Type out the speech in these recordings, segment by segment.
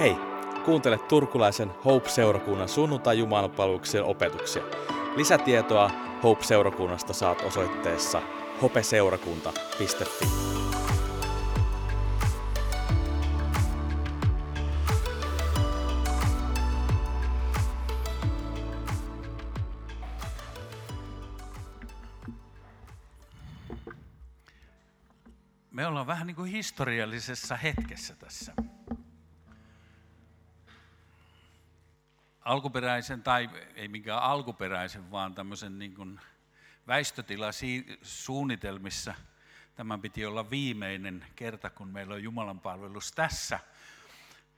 Hei, kuuntele turkulaisen Hope-seurakunnan sunnuntai opetuksia. Lisätietoa Hope-seurakunnasta saat osoitteessa hopeseurakunta.fi. Me ollaan vähän niin kuin historiallisessa hetkessä tässä. Alkuperäisen, tai ei mikään alkuperäisen, vaan tämmöisen niin kuin väistötilasuunnitelmissa tämän piti olla viimeinen kerta, kun meillä on Jumalan palvelus tässä.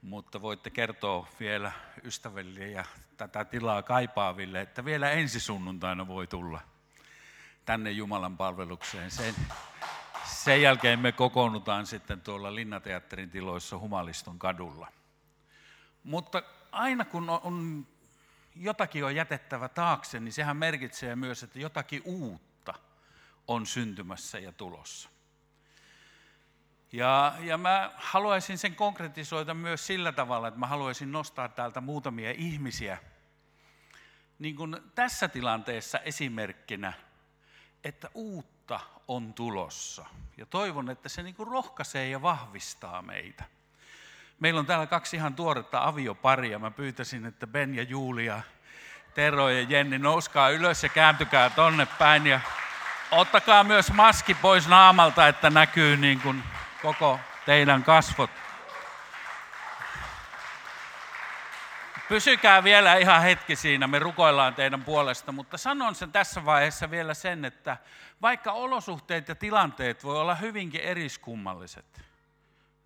Mutta voitte kertoa vielä ystäville ja tätä tilaa kaipaaville, että vielä ensi sunnuntaina voi tulla tänne Jumalan palvelukseen. Sen, sen jälkeen me kokoonnutaan sitten tuolla Linnateatterin tiloissa Humaliston kadulla. Mutta aina kun on, jotakin on jätettävä taakse, niin sehän merkitsee myös, että jotakin uutta on syntymässä ja tulossa. Ja, ja mä haluaisin sen konkretisoida myös sillä tavalla, että mä haluaisin nostaa täältä muutamia ihmisiä niin kuin tässä tilanteessa esimerkkinä, että uutta on tulossa. Ja toivon, että se niin kuin rohkaisee ja vahvistaa meitä. Meillä on täällä kaksi ihan tuoretta avioparia. Mä pyytäisin, että Ben ja Julia, Tero ja Jenni, nouskaa ylös ja kääntykää tonne päin. Ja ottakaa myös maski pois naamalta, että näkyy niin kuin koko teidän kasvot. Pysykää vielä ihan hetki siinä, me rukoillaan teidän puolesta, mutta sanon sen tässä vaiheessa vielä sen, että vaikka olosuhteet ja tilanteet voi olla hyvinkin eriskummalliset,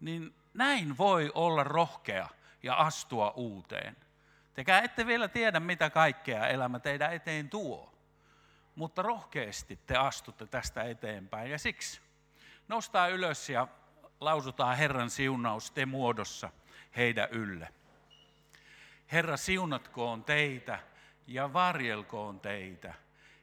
niin näin voi olla rohkea ja astua uuteen. Tekää ette vielä tiedä, mitä kaikkea elämä teidän eteen tuo, mutta rohkeasti te astutte tästä eteenpäin. Ja siksi nostaa ylös ja lausutaan Herran siunaus te muodossa heidän ylle. Herra siunatkoon teitä ja varjelkoon teitä.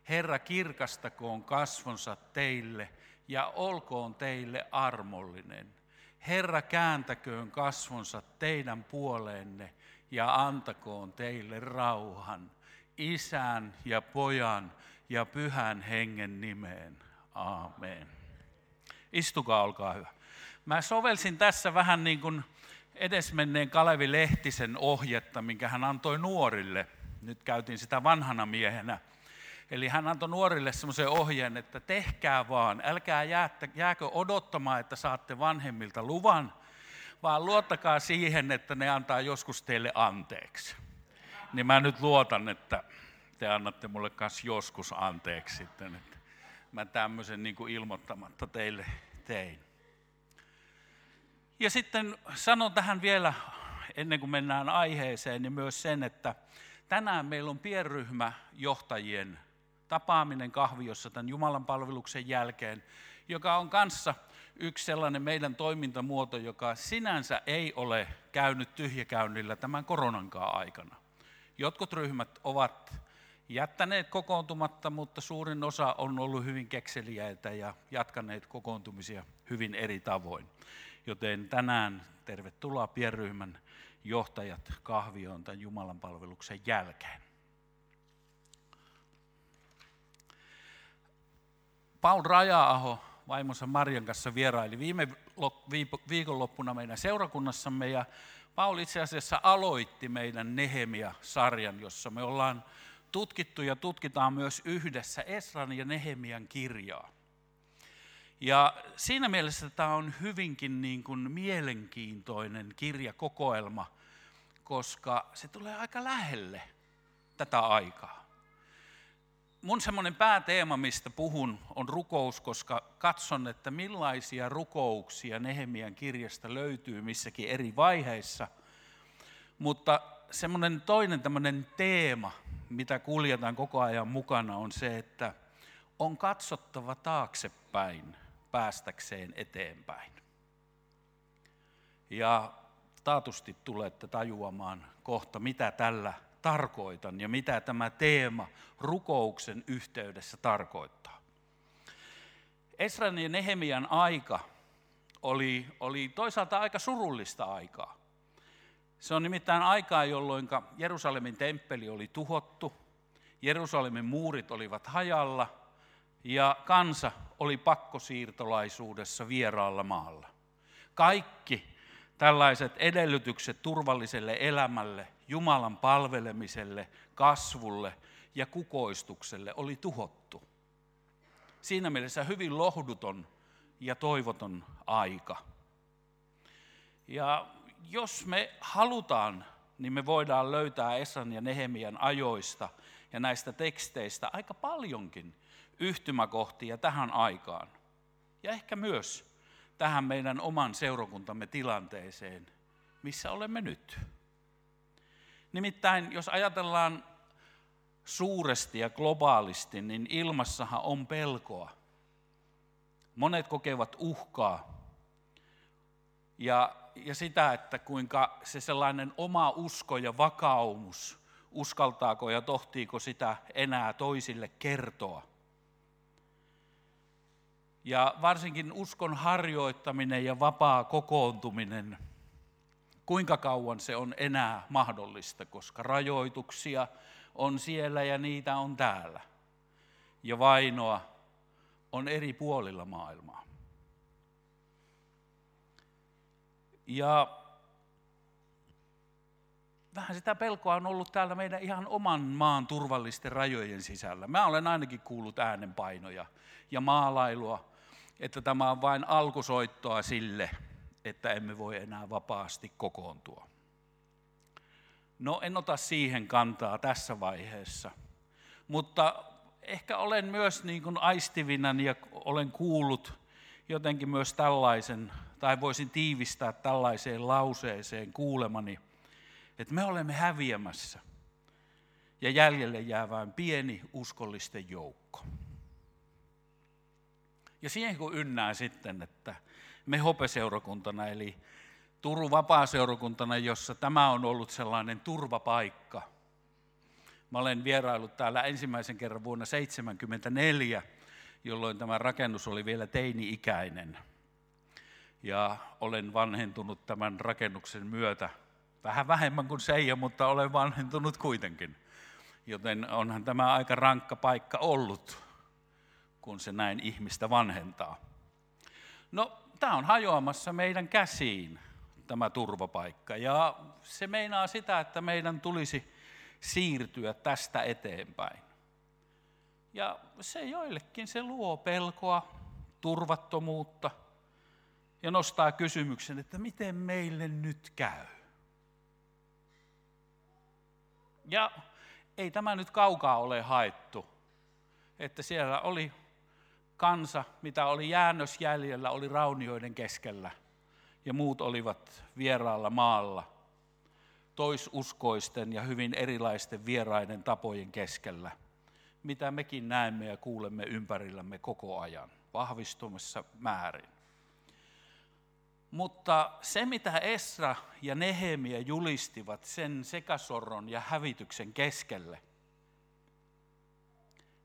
Herra kirkastakoon kasvonsa teille ja olkoon teille armollinen. Herra kääntäköön kasvonsa teidän puoleenne ja antakoon teille rauhan. Isän ja pojan ja pyhän hengen nimeen. Aamen. Istukaa, olkaa hyvä. Mä sovelsin tässä vähän niin kuin edesmenneen Kalevi Lehtisen ohjetta, minkä hän antoi nuorille. Nyt käytiin sitä vanhana miehenä. Eli hän antoi nuorille semmoisen ohjeen, että tehkää vaan, älkää jäättä, jääkö odottamaan, että saatte vanhemmilta luvan, vaan luottakaa siihen, että ne antaa joskus teille anteeksi. Niin mä nyt luotan, että te annatte mulle kanssa joskus anteeksi sitten, että mä tämmöisen niin kuin ilmoittamatta teille tein. Ja sitten sanon tähän vielä, ennen kuin mennään aiheeseen, niin myös sen, että tänään meillä on pienryhmäjohtajien tapaaminen kahviossa tämän Jumalan palveluksen jälkeen, joka on kanssa yksi sellainen meidän toimintamuoto, joka sinänsä ei ole käynyt tyhjäkäynnillä tämän koronankaan aikana. Jotkut ryhmät ovat jättäneet kokoontumatta, mutta suurin osa on ollut hyvin kekseliäitä ja jatkaneet kokoontumisia hyvin eri tavoin. Joten tänään tervetuloa pienryhmän johtajat kahvioon tämän Jumalan palveluksen jälkeen. Paul Raja-aho vaimonsa Marjan kanssa vieraili viime viikonloppuna meidän seurakunnassamme ja Paul itse asiassa aloitti meidän Nehemia-sarjan, jossa me ollaan tutkittu ja tutkitaan myös yhdessä Esran ja Nehemian kirjaa. Ja siinä mielessä tämä on hyvinkin niin kuin mielenkiintoinen kirjakokoelma, koska se tulee aika lähelle tätä aikaa. Mun semmoinen pääteema, mistä puhun, on rukous, koska katson, että millaisia rukouksia Nehemian kirjasta löytyy missäkin eri vaiheissa. Mutta semmoinen toinen tämmöinen teema, mitä kuljetaan koko ajan mukana, on se, että on katsottava taaksepäin päästäkseen eteenpäin. Ja taatusti tulette tajuamaan kohta, mitä tällä tarkoitan ja mitä tämä teema rukouksen yhteydessä tarkoittaa. Esran ja Nehemian aika oli, oli toisaalta aika surullista aikaa. Se on nimittäin aikaa, jolloin Jerusalemin temppeli oli tuhottu, Jerusalemin muurit olivat hajalla ja kansa oli pakkosiirtolaisuudessa vieraalla maalla. Kaikki tällaiset edellytykset turvalliselle elämälle, Jumalan palvelemiselle, kasvulle ja kukoistukselle oli tuhottu. Siinä mielessä hyvin lohduton ja toivoton aika. Ja jos me halutaan, niin me voidaan löytää Esan ja Nehemian ajoista ja näistä teksteistä aika paljonkin yhtymäkohtia tähän aikaan. Ja ehkä myös tähän meidän oman seurakuntamme tilanteeseen, missä olemme nyt. Nimittäin, jos ajatellaan suuresti ja globaalisti, niin ilmassahan on pelkoa. Monet kokevat uhkaa ja, ja sitä, että kuinka se sellainen oma usko ja vakaumus, uskaltaako ja tohtiiko sitä enää toisille kertoa. Ja varsinkin uskon harjoittaminen ja vapaa kokoontuminen, kuinka kauan se on enää mahdollista, koska rajoituksia on siellä ja niitä on täällä. Ja vainoa on eri puolilla maailmaa. Ja vähän sitä pelkoa on ollut täällä meidän ihan oman maan turvallisten rajojen sisällä. Mä olen ainakin kuullut äänenpainoja ja maalailua, että tämä on vain alkusoittoa sille, että emme voi enää vapaasti kokoontua. No en ota siihen kantaa tässä vaiheessa, mutta ehkä olen myös niin kuin aistivinen ja olen kuullut jotenkin myös tällaisen, tai voisin tiivistää tällaiseen lauseeseen kuulemani, että me olemme häviämässä ja jäljelle jää vain pieni uskollisten joukko. Ja siihen kun ynnää sitten, että me hopeseurakuntana, eli Turun vapaaseurakuntana, jossa tämä on ollut sellainen turvapaikka. Mä olen vierailut täällä ensimmäisen kerran vuonna 1974, jolloin tämä rakennus oli vielä teini-ikäinen. Ja olen vanhentunut tämän rakennuksen myötä vähän vähemmän kuin Seija, mutta olen vanhentunut kuitenkin. Joten onhan tämä aika rankka paikka ollut, kun se näin ihmistä vanhentaa. No, tämä on hajoamassa meidän käsiin tämä turvapaikka. Ja se meinaa sitä, että meidän tulisi siirtyä tästä eteenpäin. Ja se joillekin se luo pelkoa, turvattomuutta ja nostaa kysymyksen, että miten meille nyt käy. Ja ei tämä nyt kaukaa ole haettu, että siellä oli kansa, mitä oli jäännös jäljellä, oli raunioiden keskellä – ja muut olivat vieraalla maalla, toisuskoisten ja hyvin erilaisten vieraiden tapojen keskellä, mitä mekin näemme ja kuulemme ympärillämme koko ajan, vahvistumassa määrin. Mutta se, mitä Esra ja Nehemia julistivat sen sekasorron ja hävityksen keskelle,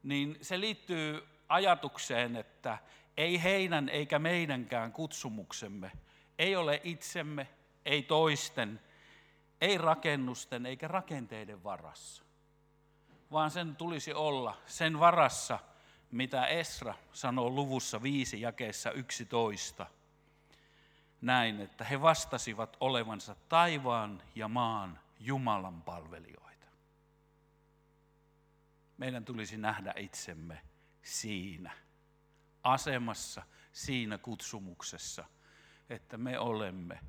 niin se liittyy ajatukseen, että ei heidän eikä meidänkään kutsumuksemme – ei ole itsemme, ei toisten, ei rakennusten eikä rakenteiden varassa, vaan sen tulisi olla sen varassa, mitä Esra sanoo luvussa 5 jakeessa 11. Näin, että he vastasivat olevansa taivaan ja maan Jumalan palvelijoita. Meidän tulisi nähdä itsemme siinä asemassa, siinä kutsumuksessa – että me olemme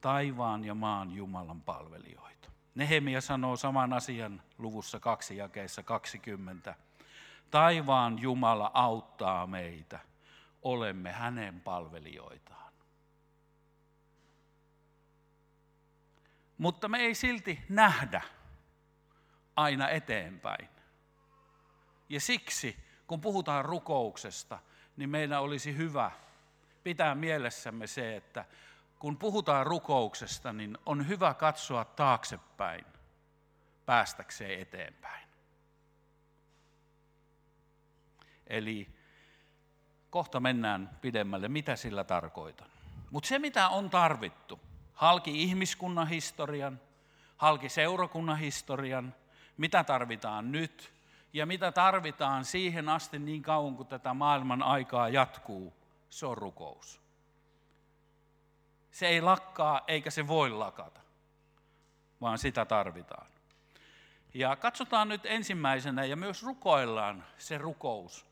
taivaan ja maan Jumalan palvelijoita. Nehemia sanoo saman asian luvussa kaksi jakeessa 20. Taivaan Jumala auttaa meitä, olemme hänen palvelijoitaan. Mutta me ei silti nähdä aina eteenpäin. Ja siksi, kun puhutaan rukouksesta, niin meidän olisi hyvä pitää mielessämme se, että kun puhutaan rukouksesta, niin on hyvä katsoa taaksepäin päästäkseen eteenpäin. Eli kohta mennään pidemmälle, mitä sillä tarkoitan. Mutta se, mitä on tarvittu, halki ihmiskunnan historian, halki seurakunnan historian, mitä tarvitaan nyt ja mitä tarvitaan siihen asti niin kauan kuin tätä maailman aikaa jatkuu, se on rukous. Se ei lakkaa eikä se voi lakata, vaan sitä tarvitaan. Ja katsotaan nyt ensimmäisenä ja myös rukoillaan se rukous,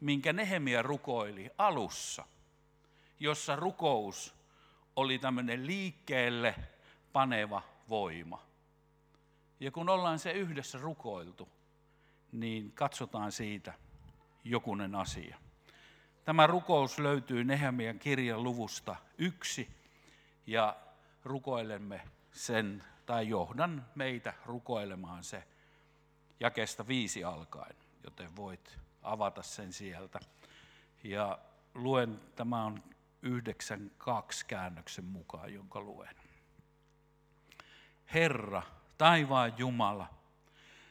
minkä Nehemia rukoili alussa, jossa rukous oli tämmöinen liikkeelle paneva voima. Ja kun ollaan se yhdessä rukoiltu, niin katsotaan siitä jokunen asia. Tämä rukous löytyy Nehemian kirjan luvusta yksi ja rukoilemme sen tai johdan meitä rukoilemaan se jakesta viisi alkaen, joten voit avata sen sieltä. Ja luen, tämä on 9.2 käännöksen mukaan, jonka luen. Herra, taivaan Jumala,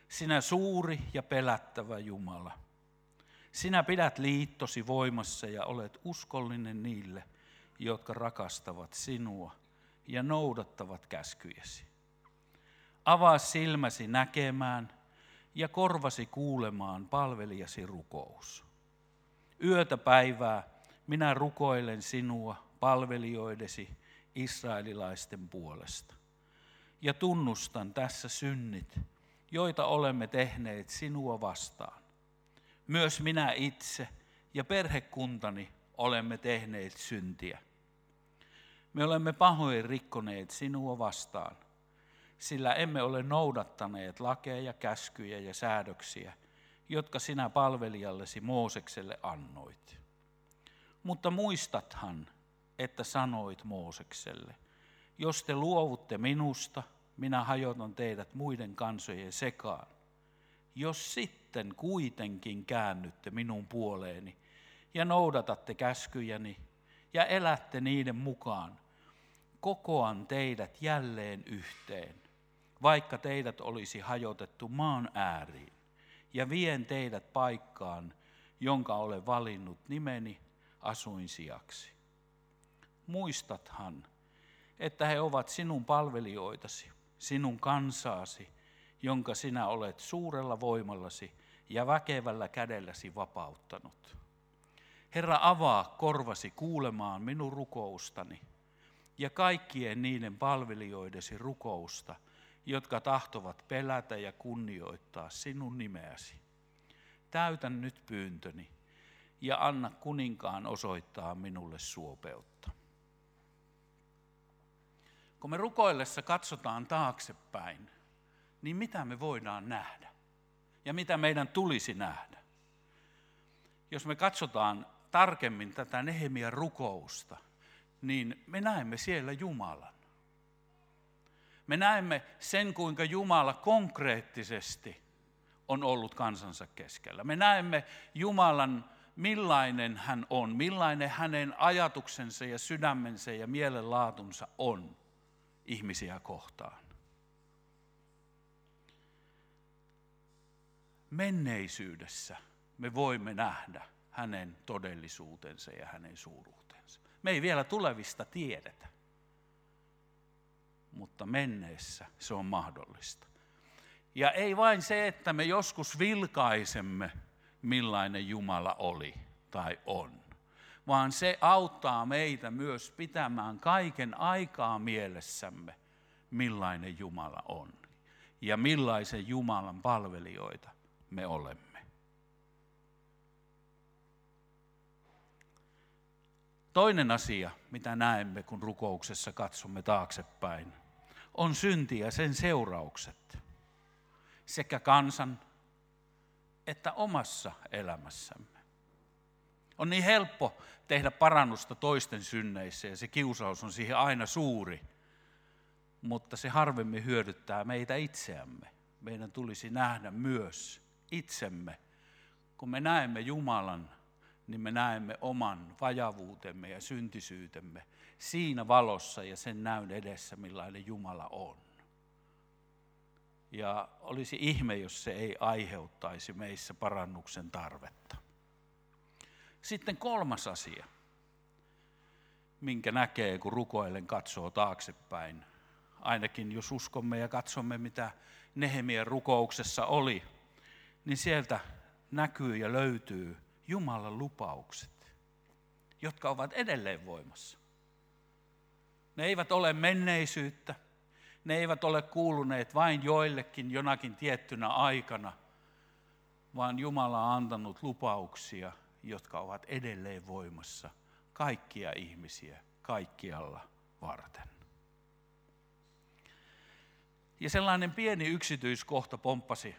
sinä suuri ja pelättävä Jumala, sinä pidät liittosi voimassa ja olet uskollinen niille, jotka rakastavat sinua ja noudattavat käskyjesi. Avaa silmäsi näkemään ja korvasi kuulemaan palvelijasi rukous. Yötä päivää minä rukoilen sinua palvelijoidesi israelilaisten puolesta. Ja tunnustan tässä synnit, joita olemme tehneet sinua vastaan. Myös minä itse ja perhekuntani olemme tehneet syntiä. Me olemme pahoin rikkoneet sinua vastaan – sillä emme ole noudattaneet lakeja, käskyjä ja säädöksiä, jotka sinä palvelijallesi Moosekselle annoit. Mutta muistathan, että sanoit Moosekselle, jos te luovutte minusta, minä hajotan teidät muiden kansojen sekaan. Jos sitten kuitenkin käännytte minun puoleeni ja noudatatte käskyjäni ja elätte niiden mukaan, kokoan teidät jälleen yhteen vaikka teidät olisi hajotettu maan ääriin, ja vien teidät paikkaan, jonka olen valinnut nimeni asuinsijaksi. Muistathan, että he ovat sinun palvelijoitasi, sinun kansaasi, jonka sinä olet suurella voimallasi ja väkevällä kädelläsi vapauttanut. Herra, avaa korvasi kuulemaan minun rukoustani ja kaikkien niiden palvelijoidesi rukousta – jotka tahtovat pelätä ja kunnioittaa sinun nimeäsi. Täytän nyt pyyntöni ja anna kuninkaan osoittaa minulle suopeutta. Kun me rukoillessa katsotaan taaksepäin, niin mitä me voidaan nähdä? Ja mitä meidän tulisi nähdä? Jos me katsotaan tarkemmin tätä Nehemian rukousta, niin me näemme siellä Jumalan. Me näemme sen, kuinka Jumala konkreettisesti on ollut kansansa keskellä. Me näemme Jumalan, millainen hän on, millainen hänen ajatuksensa ja sydämensä ja mielenlaatunsa on ihmisiä kohtaan. Menneisyydessä me voimme nähdä hänen todellisuutensa ja hänen suuruutensa. Me ei vielä tulevista tiedetä mutta menneessä se on mahdollista. Ja ei vain se, että me joskus vilkaisemme, millainen Jumala oli tai on, vaan se auttaa meitä myös pitämään kaiken aikaa mielessämme, millainen Jumala on ja millaisen Jumalan palvelijoita me olemme. Toinen asia, mitä näemme, kun rukouksessa katsomme taaksepäin, on synti ja sen seuraukset sekä kansan että omassa elämässämme. On niin helppo tehdä parannusta toisten synneissä ja se kiusaus on siihen aina suuri, mutta se harvemmin hyödyttää meitä itseämme. Meidän tulisi nähdä myös itsemme. Kun me näemme Jumalan, niin me näemme oman vajavuutemme ja syntisyytemme siinä valossa ja sen näyn edessä, millainen Jumala on. Ja olisi ihme, jos se ei aiheuttaisi meissä parannuksen tarvetta. Sitten kolmas asia. minkä näkee, kun rukoillen katsoo taaksepäin. Ainakin jos uskomme ja katsomme, mitä Nehemien rukouksessa oli, niin sieltä näkyy ja löytyy Jumalan lupaukset, jotka ovat edelleen voimassa. Ne eivät ole menneisyyttä, ne eivät ole kuuluneet vain joillekin jonakin tiettynä aikana, vaan Jumala on antanut lupauksia, jotka ovat edelleen voimassa kaikkia ihmisiä kaikkialla varten. Ja sellainen pieni yksityiskohta pomppasi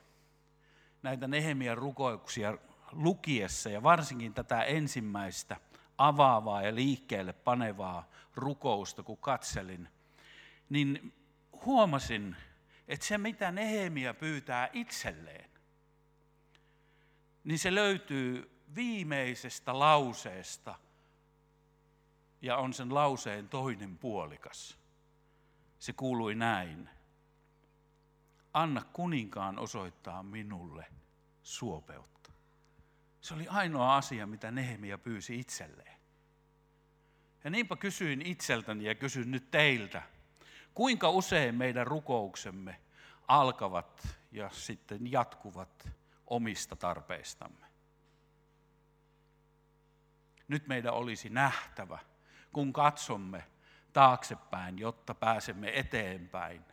näitä Nehemian rukouksia lukiessa ja varsinkin tätä ensimmäistä avaavaa ja liikkeelle panevaa rukousta, kun katselin, niin huomasin, että se mitä Nehemia pyytää itselleen, niin se löytyy viimeisestä lauseesta ja on sen lauseen toinen puolikas. Se kuului näin. Anna kuninkaan osoittaa minulle suopeutta. Se oli ainoa asia, mitä Nehemia pyysi itselleen. Ja niinpä kysyin itseltäni ja kysyn nyt teiltä, kuinka usein meidän rukouksemme alkavat ja sitten jatkuvat omista tarpeistamme. Nyt meidän olisi nähtävä, kun katsomme taaksepäin, jotta pääsemme eteenpäin.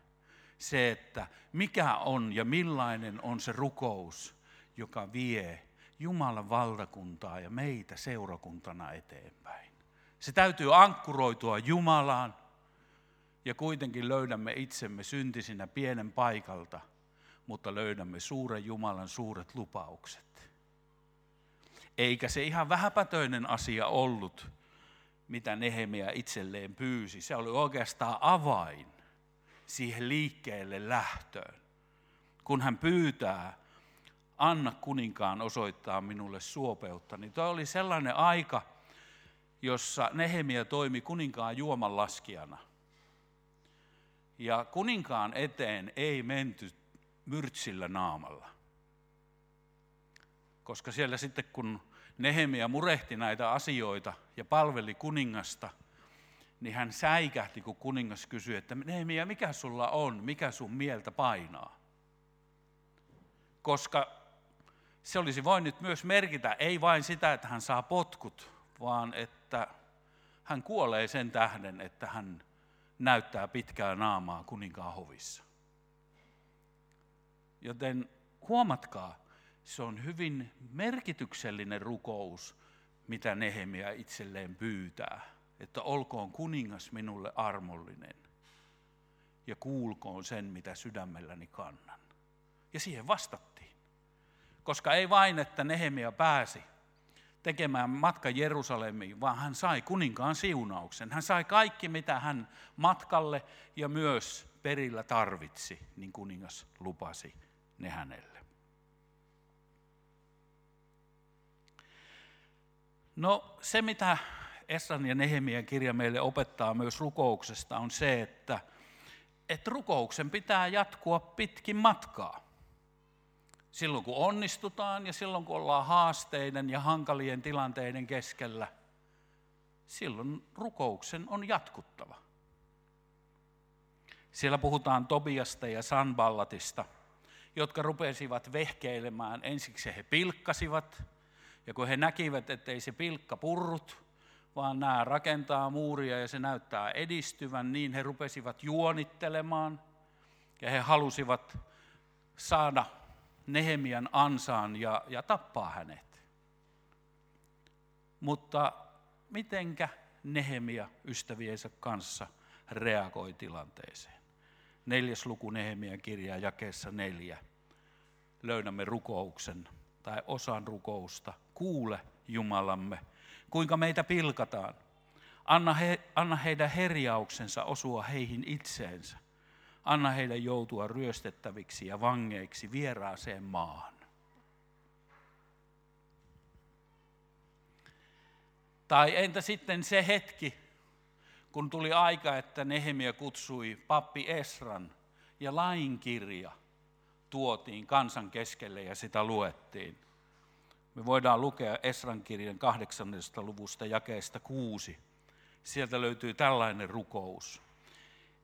Se, että mikä on ja millainen on se rukous, joka vie Jumalan valtakuntaa ja meitä seurakuntana eteenpäin. Se täytyy ankkuroitua Jumalaan ja kuitenkin löydämme itsemme syntisinä pienen paikalta, mutta löydämme suuren Jumalan suuret lupaukset. Eikä se ihan vähäpätöinen asia ollut, mitä Nehemia itselleen pyysi. Se oli oikeastaan avain siihen liikkeelle lähtöön. Kun hän pyytää, anna kuninkaan osoittaa minulle suopeutta, niin tuo oli sellainen aika, jossa Nehemia toimi kuninkaan juomanlaskijana. Ja kuninkaan eteen ei menty myrtsillä naamalla. Koska siellä sitten kun Nehemia murehti näitä asioita ja palveli kuningasta, niin hän säikähti, kun kuningas kysyi, että Nehemia, mikä sulla on, mikä sun mieltä painaa? Koska se olisi voinut myös merkitä ei vain sitä, että hän saa potkut, vaan että hän kuolee sen tähden, että hän näyttää pitkää naamaa kuninkaan hovissa. Joten huomatkaa, se on hyvin merkityksellinen rukous, mitä Nehemia itselleen pyytää. Että olkoon kuningas minulle armollinen ja kuulkoon sen, mitä sydämelläni kannan. Ja siihen vastattiin. Koska ei vain, että Nehemia pääsi tekemään matka Jerusalemiin, vaan hän sai kuninkaan siunauksen. Hän sai kaikki, mitä hän matkalle ja myös perillä tarvitsi, niin kuningas lupasi ne hänelle. No se, mitä Esran ja Nehemian kirja meille opettaa myös rukouksesta, on se, että, että rukouksen pitää jatkua pitkin matkaa. Silloin kun onnistutaan ja silloin kun ollaan haasteiden ja hankalien tilanteiden keskellä, silloin rukouksen on jatkuttava. Siellä puhutaan Tobiasta ja Sanballatista, jotka rupesivat vehkeilemään. Ensiksi he pilkkasivat, ja kun he näkivät, ettei se pilkka purrut, vaan nämä rakentaa muuria ja se näyttää edistyvän, niin he rupesivat juonittelemaan ja he halusivat saada Nehemian ansaan ja, ja tappaa hänet. Mutta mitenkä Nehemia ystäviensä kanssa reagoi tilanteeseen? Neljäs luku Nehemian kirjaa jakeessa neljä. Löydämme rukouksen tai osan rukousta. Kuule Jumalamme, kuinka meitä pilkataan. Anna, he, anna heidän herjauksensa osua heihin itseensä. Anna heidän joutua ryöstettäviksi ja vangeiksi vieraaseen maahan. Tai entä sitten se hetki, kun tuli aika, että Nehemia kutsui pappi Esran ja lainkirja tuotiin kansan keskelle ja sitä luettiin. Me voidaan lukea Esran kirjan 8. luvusta jakeesta 6. sieltä löytyy tällainen rukous.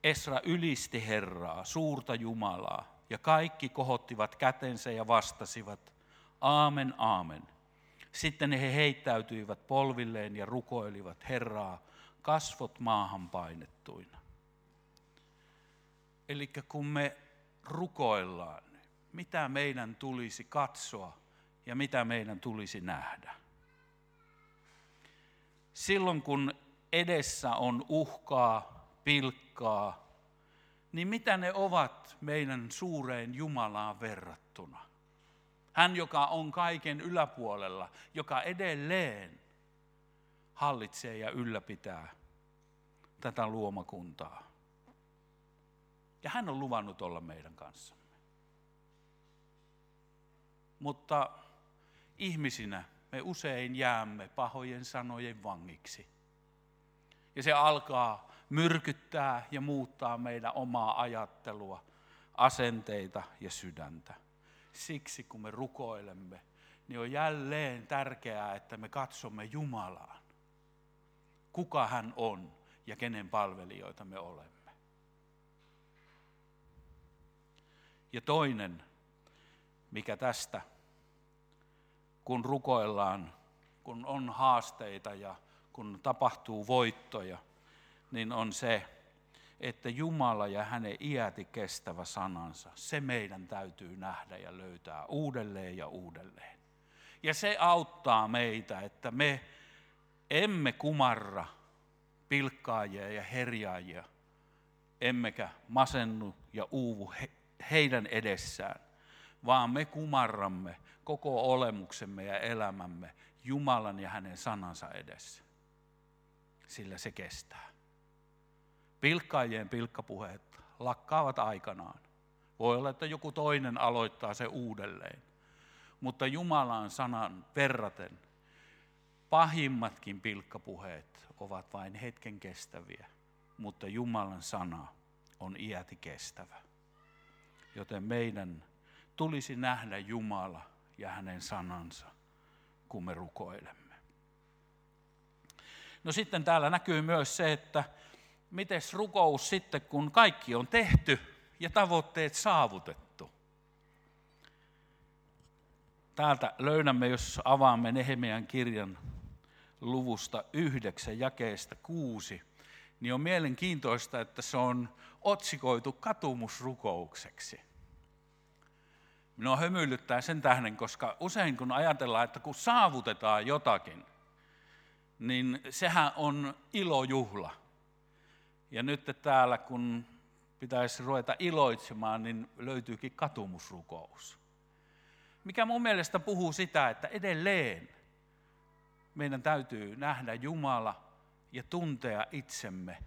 Esra ylisti Herraa, suurta Jumalaa, ja kaikki kohottivat kätensä ja vastasivat, aamen, aamen. Sitten he heittäytyivät polvilleen ja rukoilivat Herraa, kasvot maahan painettuina. Eli kun me rukoillaan, mitä meidän tulisi katsoa ja mitä meidän tulisi nähdä? Silloin kun edessä on uhkaa, pilkkaa, niin mitä ne ovat meidän suureen Jumalaan verrattuna? Hän, joka on kaiken yläpuolella, joka edelleen hallitsee ja ylläpitää tätä luomakuntaa. Ja hän on luvannut olla meidän kanssamme. Mutta ihmisinä me usein jäämme pahojen sanojen vangiksi. Ja se alkaa myrkyttää ja muuttaa meidän omaa ajattelua, asenteita ja sydäntä. Siksi kun me rukoilemme, niin on jälleen tärkeää, että me katsomme Jumalaan. Kuka hän on ja kenen palvelijoita me olemme. Ja toinen, mikä tästä, kun rukoillaan, kun on haasteita ja kun tapahtuu voittoja, niin on se, että Jumala ja hänen iäti kestävä sanansa, se meidän täytyy nähdä ja löytää uudelleen ja uudelleen. Ja se auttaa meitä, että me emme kumarra pilkkaajia ja herjaajia, emmekä masennu ja uuvu heidän edessään, vaan me kumarramme koko olemuksemme ja elämämme Jumalan ja hänen sanansa edessä. Sillä se kestää. Pilkkaajien pilkkapuheet lakkaavat aikanaan. Voi olla, että joku toinen aloittaa se uudelleen. Mutta Jumalan sanan verraten pahimmatkin pilkkapuheet ovat vain hetken kestäviä, mutta Jumalan sana on iäti kestävä. Joten meidän tulisi nähdä Jumala ja hänen sanansa, kun me rukoilemme. No sitten täällä näkyy myös se, että miten rukous sitten, kun kaikki on tehty ja tavoitteet saavutettu. Täältä löydämme, jos avaamme Nehemian kirjan luvusta yhdeksän jakeesta kuusi, niin on mielenkiintoista, että se on otsikoitu katumusrukoukseksi. Minua hymyilyttää sen tähden, koska usein kun ajatellaan, että kun saavutetaan jotakin, niin sehän on ilojuhla. Ja nyt täällä, kun pitäisi ruveta iloitsemaan, niin löytyykin katumusrukous. Mikä mun mielestä puhuu sitä, että edelleen meidän täytyy nähdä Jumala ja tuntea itsemme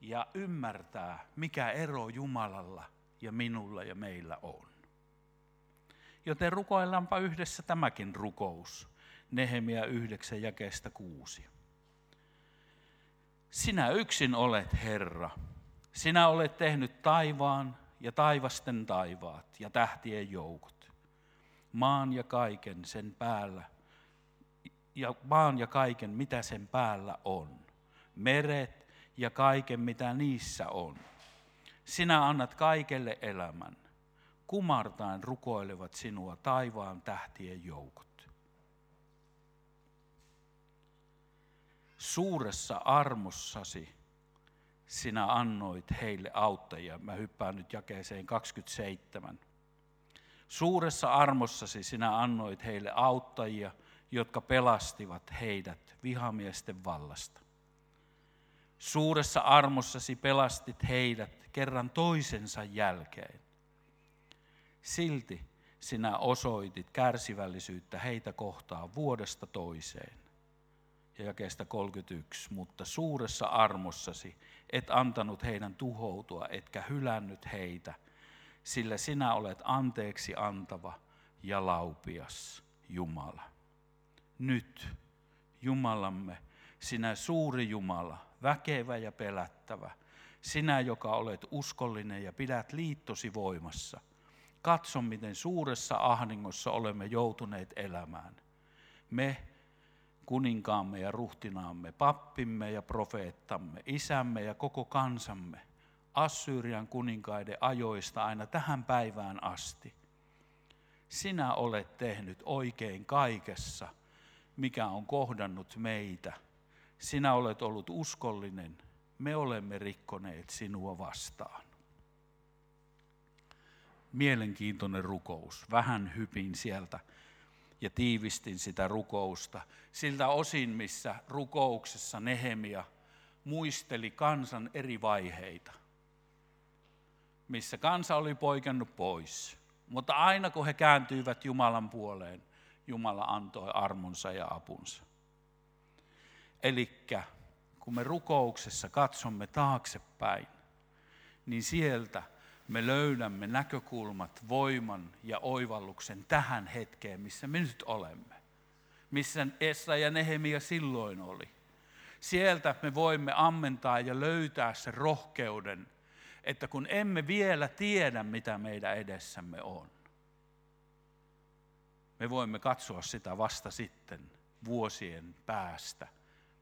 ja ymmärtää, mikä ero Jumalalla ja minulla ja meillä on. Joten rukoillaanpa yhdessä tämäkin rukous. Nehemia 9 jakeesta 6. Sinä yksin olet Herra. Sinä olet tehnyt taivaan ja taivasten taivaat ja tähtien joukot. Maan ja kaiken sen päällä ja maan ja kaiken, mitä sen päällä on. Meret ja kaiken, mitä niissä on. Sinä annat kaikelle elämän. Kumartain rukoilevat sinua taivaan tähtien joukot. Suuressa armossasi sinä annoit heille auttajia. Mä hyppään nyt jakeeseen 27. Suuressa armossasi sinä annoit heille auttajia – jotka pelastivat heidät vihamiesten vallasta. Suuressa armossasi pelastit heidät kerran toisensa jälkeen. Silti sinä osoitit kärsivällisyyttä heitä kohtaan vuodesta toiseen. Ja jakeesta 31, mutta suuressa armossasi et antanut heidän tuhoutua, etkä hylännyt heitä, sillä sinä olet anteeksi antava ja laupias Jumala nyt, Jumalamme, sinä suuri Jumala, väkevä ja pelättävä, sinä, joka olet uskollinen ja pidät liittosi voimassa. Katso, miten suuressa ahdingossa olemme joutuneet elämään. Me, kuninkaamme ja ruhtinaamme, pappimme ja profeettamme, isämme ja koko kansamme, Assyrian kuninkaiden ajoista aina tähän päivään asti. Sinä olet tehnyt oikein kaikessa, mikä on kohdannut meitä. Sinä olet ollut uskollinen, me olemme rikkoneet sinua vastaan. Mielenkiintoinen rukous. Vähän hypin sieltä ja tiivistin sitä rukousta. Siltä osin, missä rukouksessa Nehemia muisteli kansan eri vaiheita. Missä kansa oli poikennut pois. Mutta aina kun he kääntyivät Jumalan puoleen, Jumala antoi armonsa ja apunsa. Eli kun me rukouksessa katsomme taaksepäin, niin sieltä me löydämme näkökulmat, voiman ja oivalluksen tähän hetkeen, missä me nyt olemme. Missä Essa ja Nehemia silloin oli. Sieltä me voimme ammentaa ja löytää sen rohkeuden, että kun emme vielä tiedä, mitä meidän edessämme on, me voimme katsoa sitä vasta sitten vuosien päästä,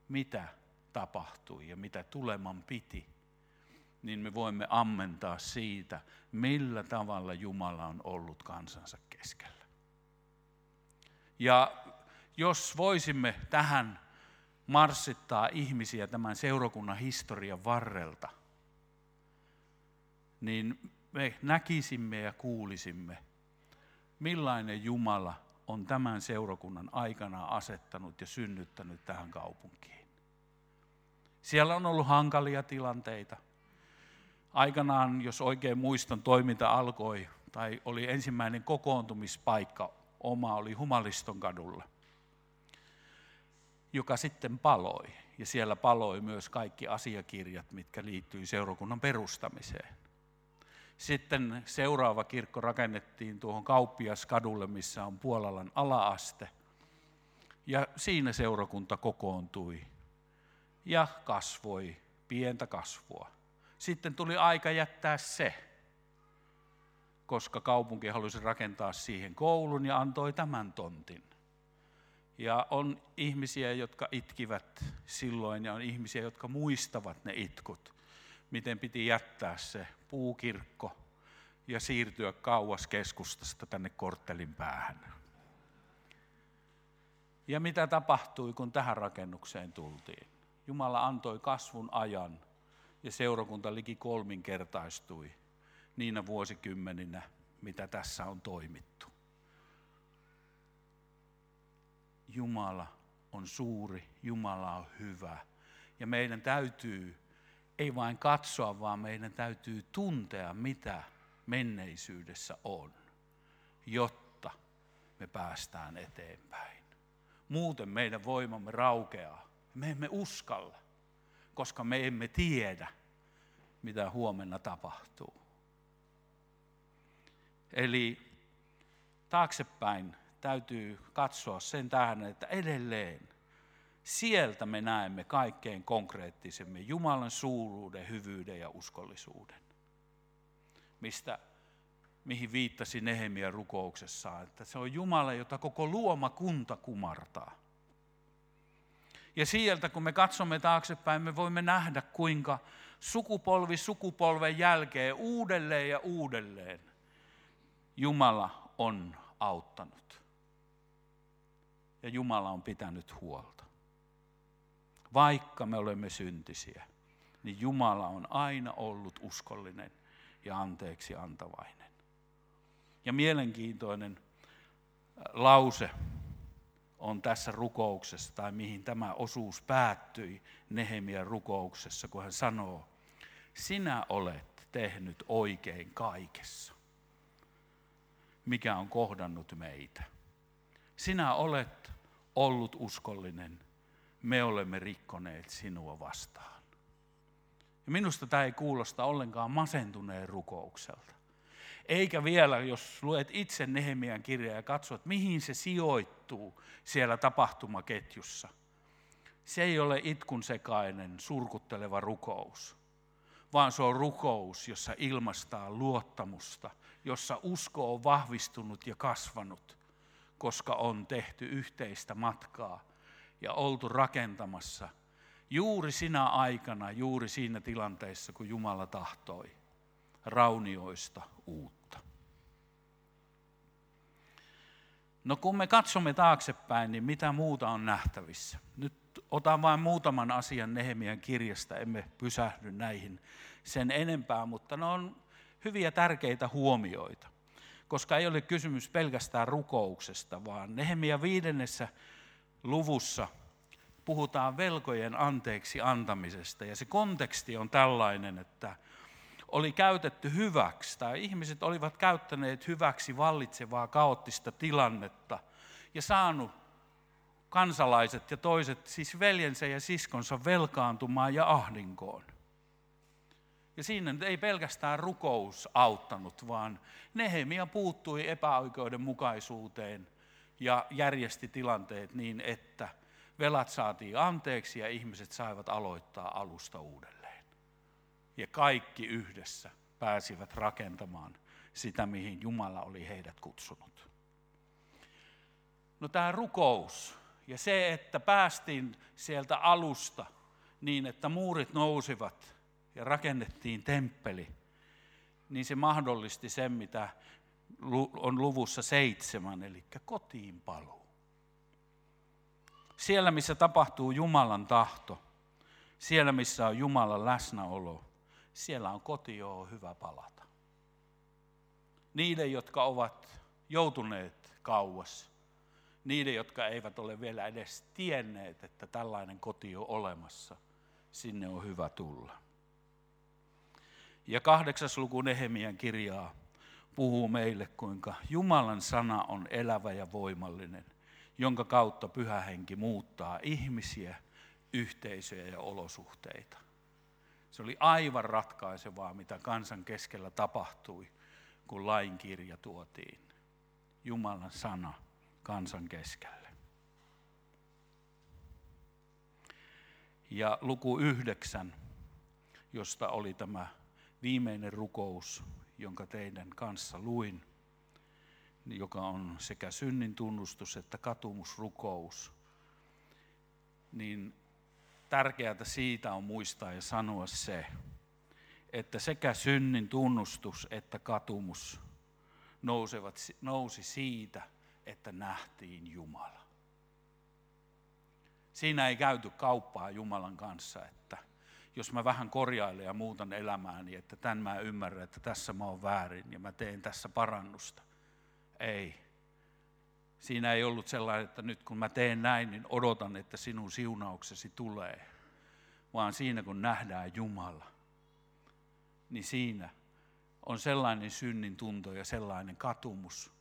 mitä tapahtui ja mitä tuleman piti, niin me voimme ammentaa siitä, millä tavalla Jumala on ollut kansansa keskellä. Ja jos voisimme tähän marssittaa ihmisiä tämän seurakunnan historian varrelta, niin me näkisimme ja kuulisimme, millainen Jumala on tämän seurakunnan aikana asettanut ja synnyttänyt tähän kaupunkiin. Siellä on ollut hankalia tilanteita. Aikanaan, jos oikein muistan, toiminta alkoi, tai oli ensimmäinen kokoontumispaikka, oma oli Humaliston kadulla, joka sitten paloi. Ja siellä paloi myös kaikki asiakirjat, mitkä liittyivät seurakunnan perustamiseen. Sitten seuraava kirkko rakennettiin tuohon Kauppiaskadulle, missä on Puolalan alaaste. Ja siinä seurakunta kokoontui ja kasvoi, pientä kasvua. Sitten tuli aika jättää se, koska kaupunki halusi rakentaa siihen koulun ja antoi tämän tontin. Ja on ihmisiä, jotka itkivät silloin ja on ihmisiä, jotka muistavat ne itkut, miten piti jättää se puukirkko ja siirtyä kauas keskustasta tänne korttelin päähän. Ja mitä tapahtui, kun tähän rakennukseen tultiin? Jumala antoi kasvun ajan ja seurakunta liki kolminkertaistui niinä vuosikymmeninä, mitä tässä on toimittu. Jumala on suuri, Jumala on hyvä. Ja meidän täytyy ei vain katsoa, vaan meidän täytyy tuntea, mitä menneisyydessä on, jotta me päästään eteenpäin. Muuten meidän voimamme raukeaa. Me emme uskalla, koska me emme tiedä, mitä huomenna tapahtuu. Eli taaksepäin täytyy katsoa sen tähän, että edelleen sieltä me näemme kaikkein konkreettisemmin Jumalan suuruuden, hyvyyden ja uskollisuuden. Mistä, mihin viittasi Nehemia rukouksessaan, että se on Jumala, jota koko luoma kunta kumartaa. Ja sieltä, kun me katsomme taaksepäin, me voimme nähdä, kuinka sukupolvi sukupolven jälkeen uudelleen ja uudelleen Jumala on auttanut. Ja Jumala on pitänyt huolta. Vaikka me olemme syntisiä, niin Jumala on aina ollut uskollinen ja anteeksi antavainen. Ja mielenkiintoinen lause on tässä rukouksessa, tai mihin tämä osuus päättyi Nehemian rukouksessa, kun hän sanoo, sinä olet tehnyt oikein kaikessa, mikä on kohdannut meitä. Sinä olet ollut uskollinen, me olemme rikkoneet sinua vastaan. Ja minusta tämä ei kuulosta ollenkaan masentuneen rukoukselta. Eikä vielä, jos luet itse Nehemian kirjaa ja katsot, mihin se sijoittuu siellä tapahtumaketjussa. Se ei ole itkun sekainen, surkutteleva rukous, vaan se on rukous, jossa ilmastaa luottamusta, jossa usko on vahvistunut ja kasvanut, koska on tehty yhteistä matkaa ja oltu rakentamassa juuri sinä aikana, juuri siinä tilanteessa, kun Jumala tahtoi raunioista uutta. No kun me katsomme taaksepäin, niin mitä muuta on nähtävissä? Nyt otan vain muutaman asian Nehemian kirjasta, emme pysähdy näihin sen enempää, mutta ne on hyviä tärkeitä huomioita, koska ei ole kysymys pelkästään rukouksesta, vaan Nehemia viidennessä luvussa puhutaan velkojen anteeksi antamisesta. Ja se konteksti on tällainen, että oli käytetty hyväksi, tai ihmiset olivat käyttäneet hyväksi vallitsevaa kaoottista tilannetta ja saanut kansalaiset ja toiset, siis veljensä ja siskonsa velkaantumaan ja ahdinkoon. Ja siinä ei pelkästään rukous auttanut, vaan Nehemia puuttui epäoikeudenmukaisuuteen ja järjesti tilanteet niin, että velat saatiin anteeksi ja ihmiset saivat aloittaa alusta uudelleen. Ja kaikki yhdessä pääsivät rakentamaan sitä, mihin Jumala oli heidät kutsunut. No tämä rukous ja se, että päästiin sieltä alusta niin, että muurit nousivat ja rakennettiin temppeli, niin se mahdollisti sen, mitä on luvussa seitsemän, eli kotiin paluu. Siellä, missä tapahtuu Jumalan tahto, siellä, missä on Jumalan läsnäolo, siellä on kotio hyvä palata. Niiden, jotka ovat joutuneet kauas, niiden, jotka eivät ole vielä edes tienneet, että tällainen koti on olemassa, sinne on hyvä tulla. Ja kahdeksas luku Nehemian kirjaa puhuu meille, kuinka Jumalan sana on elävä ja voimallinen, jonka kautta pyhä henki muuttaa ihmisiä, yhteisöjä ja olosuhteita. Se oli aivan ratkaisevaa, mitä kansan keskellä tapahtui, kun lain kirja tuotiin. Jumalan sana kansan keskelle. Ja luku yhdeksän, josta oli tämä viimeinen rukous, jonka teidän kanssa luin, joka on sekä synnin tunnustus että katumusrukous, niin tärkeää siitä on muistaa ja sanoa se, että sekä synnin tunnustus että katumus nousevat, nousi siitä, että nähtiin Jumala. Siinä ei käyty kauppaa Jumalan kanssa, että jos mä vähän korjailen ja muutan elämääni, että tämän mä ymmärrän, että tässä mä oon väärin ja mä teen tässä parannusta. Ei. Siinä ei ollut sellainen, että nyt kun mä teen näin, niin odotan, että sinun siunauksesi tulee. Vaan siinä kun nähdään Jumala, niin siinä on sellainen synnin tunto ja sellainen katumus,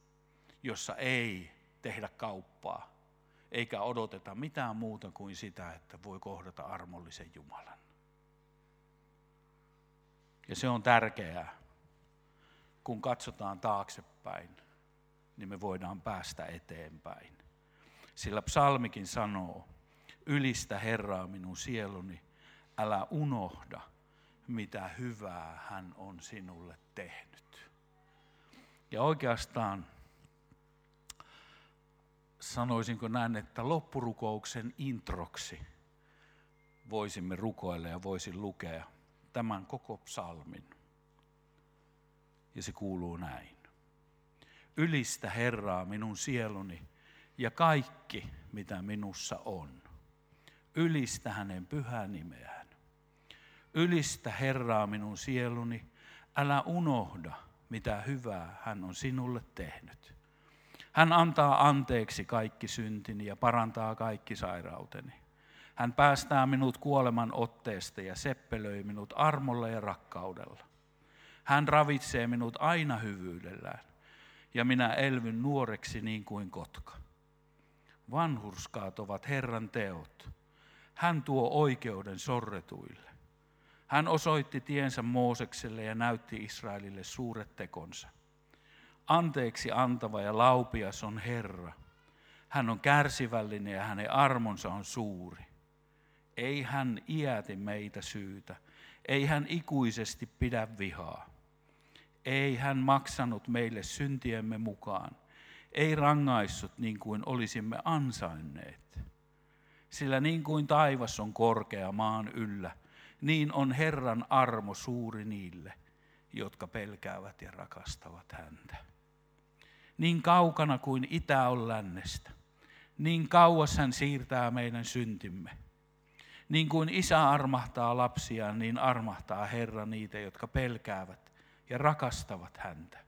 jossa ei tehdä kauppaa, eikä odoteta mitään muuta kuin sitä, että voi kohdata armollisen Jumalan. Ja se on tärkeää, kun katsotaan taaksepäin, niin me voidaan päästä eteenpäin. Sillä psalmikin sanoo, ylistä Herraa minun sieluni, älä unohda, mitä hyvää hän on sinulle tehnyt. Ja oikeastaan sanoisinko näin, että loppurukouksen introksi voisimme rukoilla ja voisin lukea tämän koko psalmin. Ja se kuuluu näin. Ylistä Herraa minun sieluni ja kaikki, mitä minussa on. Ylistä hänen pyhää nimeään. Ylistä Herraa minun sieluni, älä unohda, mitä hyvää hän on sinulle tehnyt. Hän antaa anteeksi kaikki syntini ja parantaa kaikki sairauteni. Hän päästää minut kuoleman otteesta ja seppelöi minut armolla ja rakkaudella. Hän ravitsee minut aina hyvyydellään ja minä elvyn nuoreksi niin kuin kotka. Vanhurskaat ovat Herran teot. Hän tuo oikeuden sorretuille. Hän osoitti tiensä Moosekselle ja näytti Israelille suuret tekonsa. Anteeksi antava ja laupias on Herra. Hän on kärsivällinen ja hänen armonsa on suuri. Ei hän iäti meitä syytä. Ei hän ikuisesti pidä vihaa. Ei hän maksanut meille syntiemme mukaan. Ei rangaissut niin kuin olisimme ansainneet. Sillä niin kuin taivas on korkea maan yllä, niin on Herran armo suuri niille, jotka pelkäävät ja rakastavat häntä. Niin kaukana kuin itä on lännestä, niin kauas hän siirtää meidän syntimme. Niin kuin isä armahtaa lapsiaan, niin armahtaa Herra niitä, jotka pelkäävät ja rakastavat häntä.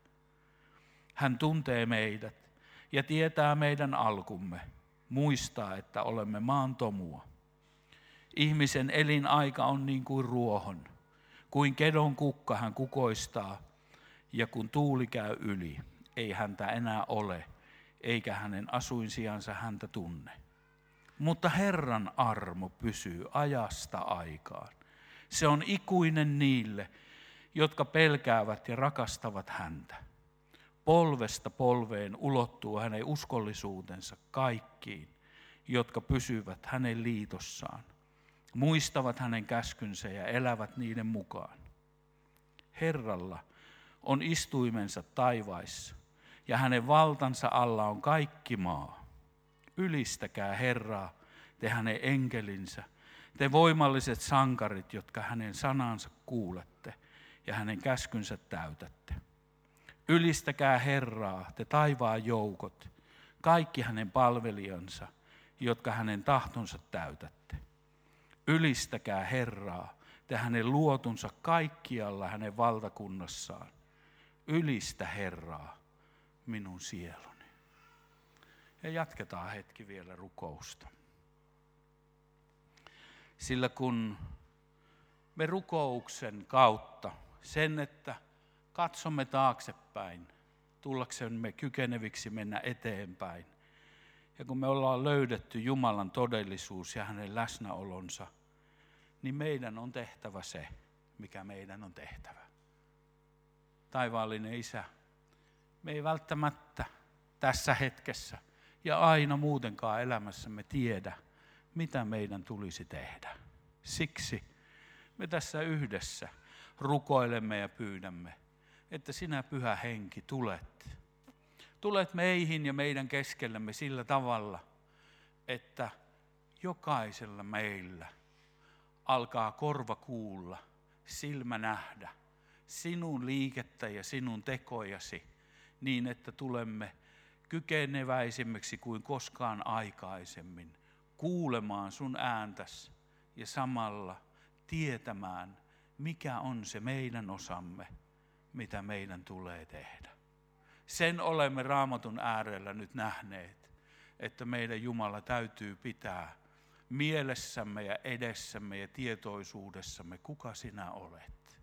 Hän tuntee meidät ja tietää meidän alkumme, muistaa, että olemme maan tomua. Ihmisen elinaika on niin kuin ruohon, kuin kedon kukka hän kukoistaa, ja kun tuuli käy yli, ei häntä enää ole, eikä hänen asuinsijansa häntä tunne. Mutta Herran armo pysyy ajasta aikaan. Se on ikuinen niille, jotka pelkäävät ja rakastavat häntä. Polvesta polveen ulottuu hänen uskollisuutensa kaikkiin, jotka pysyvät hänen liitossaan, muistavat hänen käskynsä ja elävät niiden mukaan. Herralla on istuimensa taivaissa, ja hänen valtansa alla on kaikki maa. Ylistäkää Herraa, te hänen enkelinsä, te voimalliset sankarit, jotka hänen sanansa kuulette ja hänen käskynsä täytätte. Ylistäkää Herraa, te taivaan joukot, kaikki hänen palvelijansa, jotka hänen tahtonsa täytätte. Ylistäkää Herraa, te hänen luotunsa kaikkialla hänen valtakunnassaan. Ylistä Herraa, minun sieluni. Ja jatketaan hetki vielä rukousta. Sillä kun me rukouksen kautta sen, että katsomme taaksepäin, tullaksemme kykeneviksi mennä eteenpäin. Ja kun me ollaan löydetty Jumalan todellisuus ja hänen läsnäolonsa, niin meidän on tehtävä se, mikä meidän on tehtävä. Taivaallinen Isä, me ei välttämättä tässä hetkessä ja aina muutenkaan elämässämme tiedä, mitä meidän tulisi tehdä. Siksi me tässä yhdessä rukoilemme ja pyydämme, että sinä pyhä henki tulet. Tulet meihin ja meidän keskellemme sillä tavalla, että jokaisella meillä alkaa korva kuulla, silmä nähdä sinun liikettä ja sinun tekojasi niin, että tulemme kykeneväisemmiksi kuin koskaan aikaisemmin kuulemaan sun ääntäsi ja samalla tietämään, mikä on se meidän osamme mitä meidän tulee tehdä. Sen olemme raamatun äärellä nyt nähneet, että meidän Jumala täytyy pitää mielessämme ja edessämme ja tietoisuudessamme, kuka sinä olet.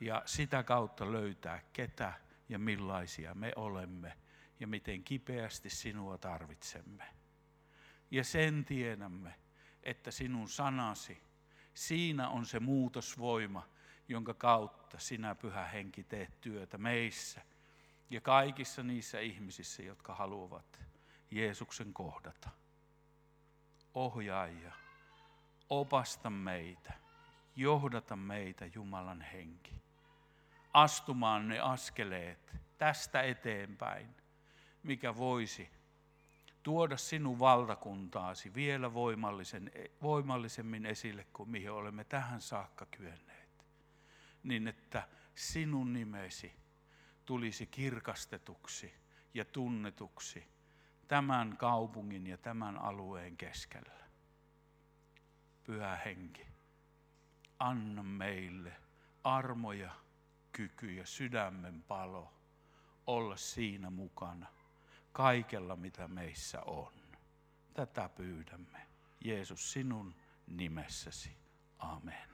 Ja sitä kautta löytää, ketä ja millaisia me olemme ja miten kipeästi sinua tarvitsemme. Ja sen tiedämme, että sinun sanasi, siinä on se muutosvoima, jonka kautta sinä, Pyhä Henki, teet työtä meissä ja kaikissa niissä ihmisissä, jotka haluavat Jeesuksen kohdata. Ohjaaja, opasta meitä, johdata meitä Jumalan henki. Astumaan ne askeleet tästä eteenpäin, mikä voisi tuoda sinun valtakuntaasi vielä voimallisen, voimallisemmin esille kuin mihin olemme tähän saakka kyenneet niin että sinun nimesi tulisi kirkastetuksi ja tunnetuksi tämän kaupungin ja tämän alueen keskellä. Pyhä henki, anna meille armoja, kykyjä, sydämen palo olla siinä mukana kaikella, mitä meissä on. Tätä pyydämme. Jeesus, sinun nimessäsi. Amen.